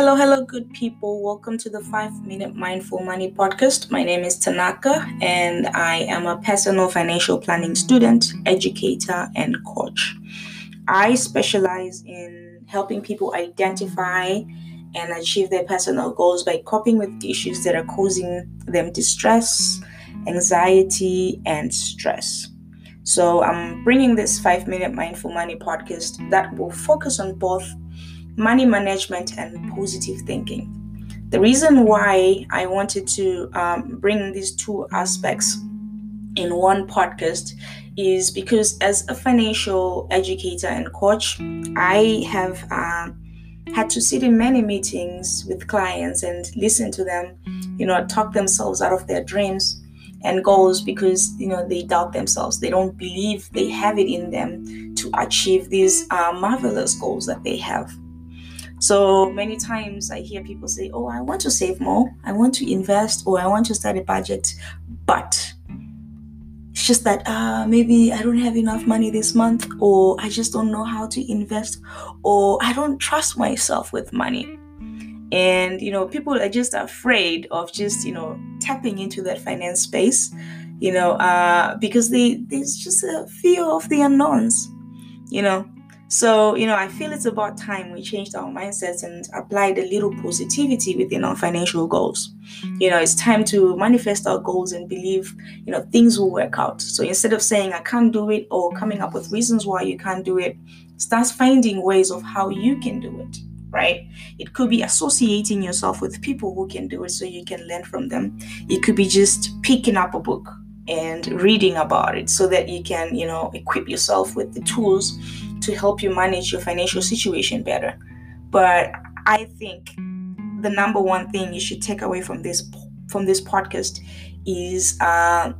Hello, hello, good people. Welcome to the 5 Minute Mindful Money podcast. My name is Tanaka, and I am a personal financial planning student, educator, and coach. I specialize in helping people identify and achieve their personal goals by coping with issues that are causing them distress, anxiety, and stress. So, I'm bringing this 5 Minute Mindful Money podcast that will focus on both money management and positive thinking. The reason why I wanted to um, bring these two aspects in one podcast is because, as a financial educator and coach, I have uh, had to sit in many meetings with clients and listen to them, you know, talk themselves out of their dreams and goals because you know they doubt themselves they don't believe they have it in them to achieve these uh, marvelous goals that they have so many times I hear people say, Oh, I want to save more, I want to invest, or I want to start a budget, but it's just that uh, maybe I don't have enough money this month, or I just don't know how to invest, or I don't trust myself with money. And you know, people are just afraid of just you know tapping into that finance space, you know, uh, because they there's just a fear of the unknowns, you know. So, you know, I feel it's about time we changed our mindsets and applied a little positivity within our financial goals. You know, it's time to manifest our goals and believe, you know, things will work out. So instead of saying, I can't do it or coming up with reasons why you can't do it, start finding ways of how you can do it right? It could be associating yourself with people who can do it so you can learn from them. It could be just picking up a book and reading about it so that you can, you know, equip yourself with the tools to help you manage your financial situation better. But I think the number one thing you should take away from this from this podcast is uh,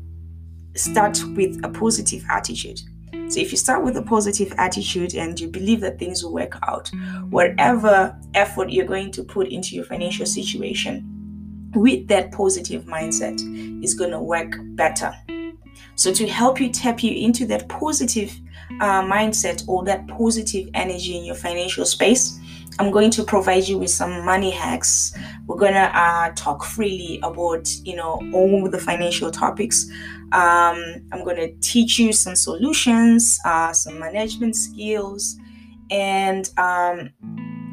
start with a positive attitude. So if you start with a positive attitude and you believe that things will work out, whatever effort you're going to put into your financial situation, with that positive mindset is going to work better. So to help you tap you into that positive uh, mindset or that positive energy in your financial space, I'm going to provide you with some money hacks. We're gonna uh, talk freely about you know all the financial topics. Um, I'm gonna teach you some solutions, uh, some management skills, and um,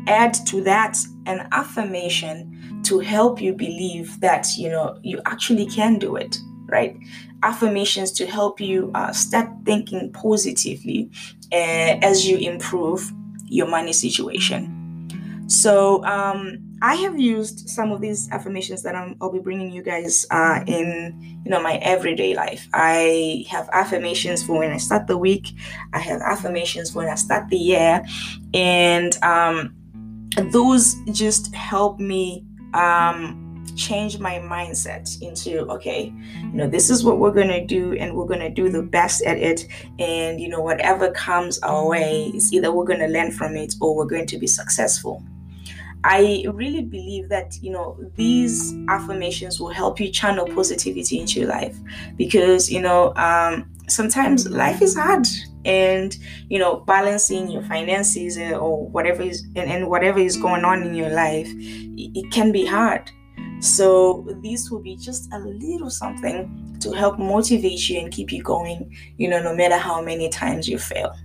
add to that an affirmation to help you believe that you know you actually can do it. Right? Affirmations to help you uh, start thinking positively uh, as you improve your money situation. So, um, I have used some of these affirmations that i will be bringing you guys uh, in, you know, my everyday life. I have affirmations for when I start the week. I have affirmations for when I start the year, and um, those just help me um, change my mindset into okay you know this is what we're going to do and we're going to do the best at it. And you know whatever comes our way is either we're going to learn from it or we're going to be successful. I really believe that you know these affirmations will help you channel positivity into your life because you know um, sometimes life is hard and you know balancing your finances uh, or whatever is and, and whatever is going on in your life it, it can be hard so, this will be just a little something to help motivate you and keep you going, you know, no matter how many times you fail.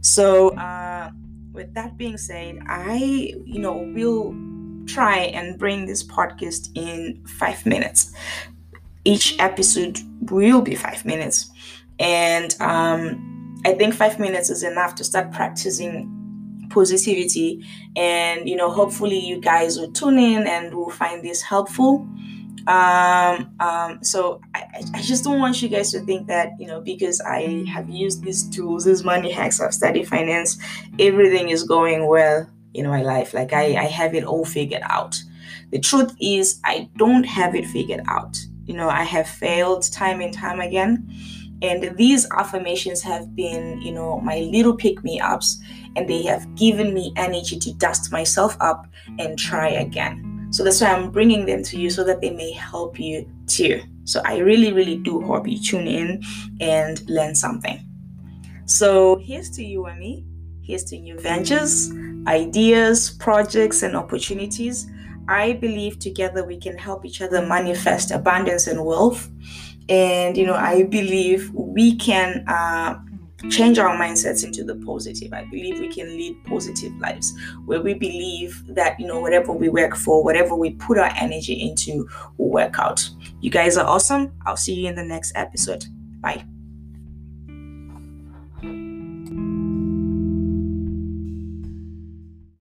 So, uh, with that being said, I, you know, will try and bring this podcast in five minutes. Each episode will be five minutes. And um, I think five minutes is enough to start practicing positivity. And you know hopefully you guys will tune in and will find this helpful. Um, um, so I, I just don't want you guys to think that you know because i have used these tools these money hacks i've studied finance everything is going well in my life. Like I, I have it all figured out. The truth is i don't have it figured out. You know i have failed time and time again and these affirmations have been you know my little pick me ups and they have given me energy to dust myself up and try again. So that's why I'm bringing them to you so that they may help you too. So I really, really do hope you tune in and learn something. So here's to you and me. Here's to new ventures, ideas, projects, and opportunities. I believe together we can help each other manifest abundance and wealth. And, you know, I believe we can uh, change our mindsets into the positive. I believe we can lead positive lives where we believe that, you know, whatever we work for, whatever we put our energy into will work out. You guys are awesome. I'll see you in the next episode. Bye.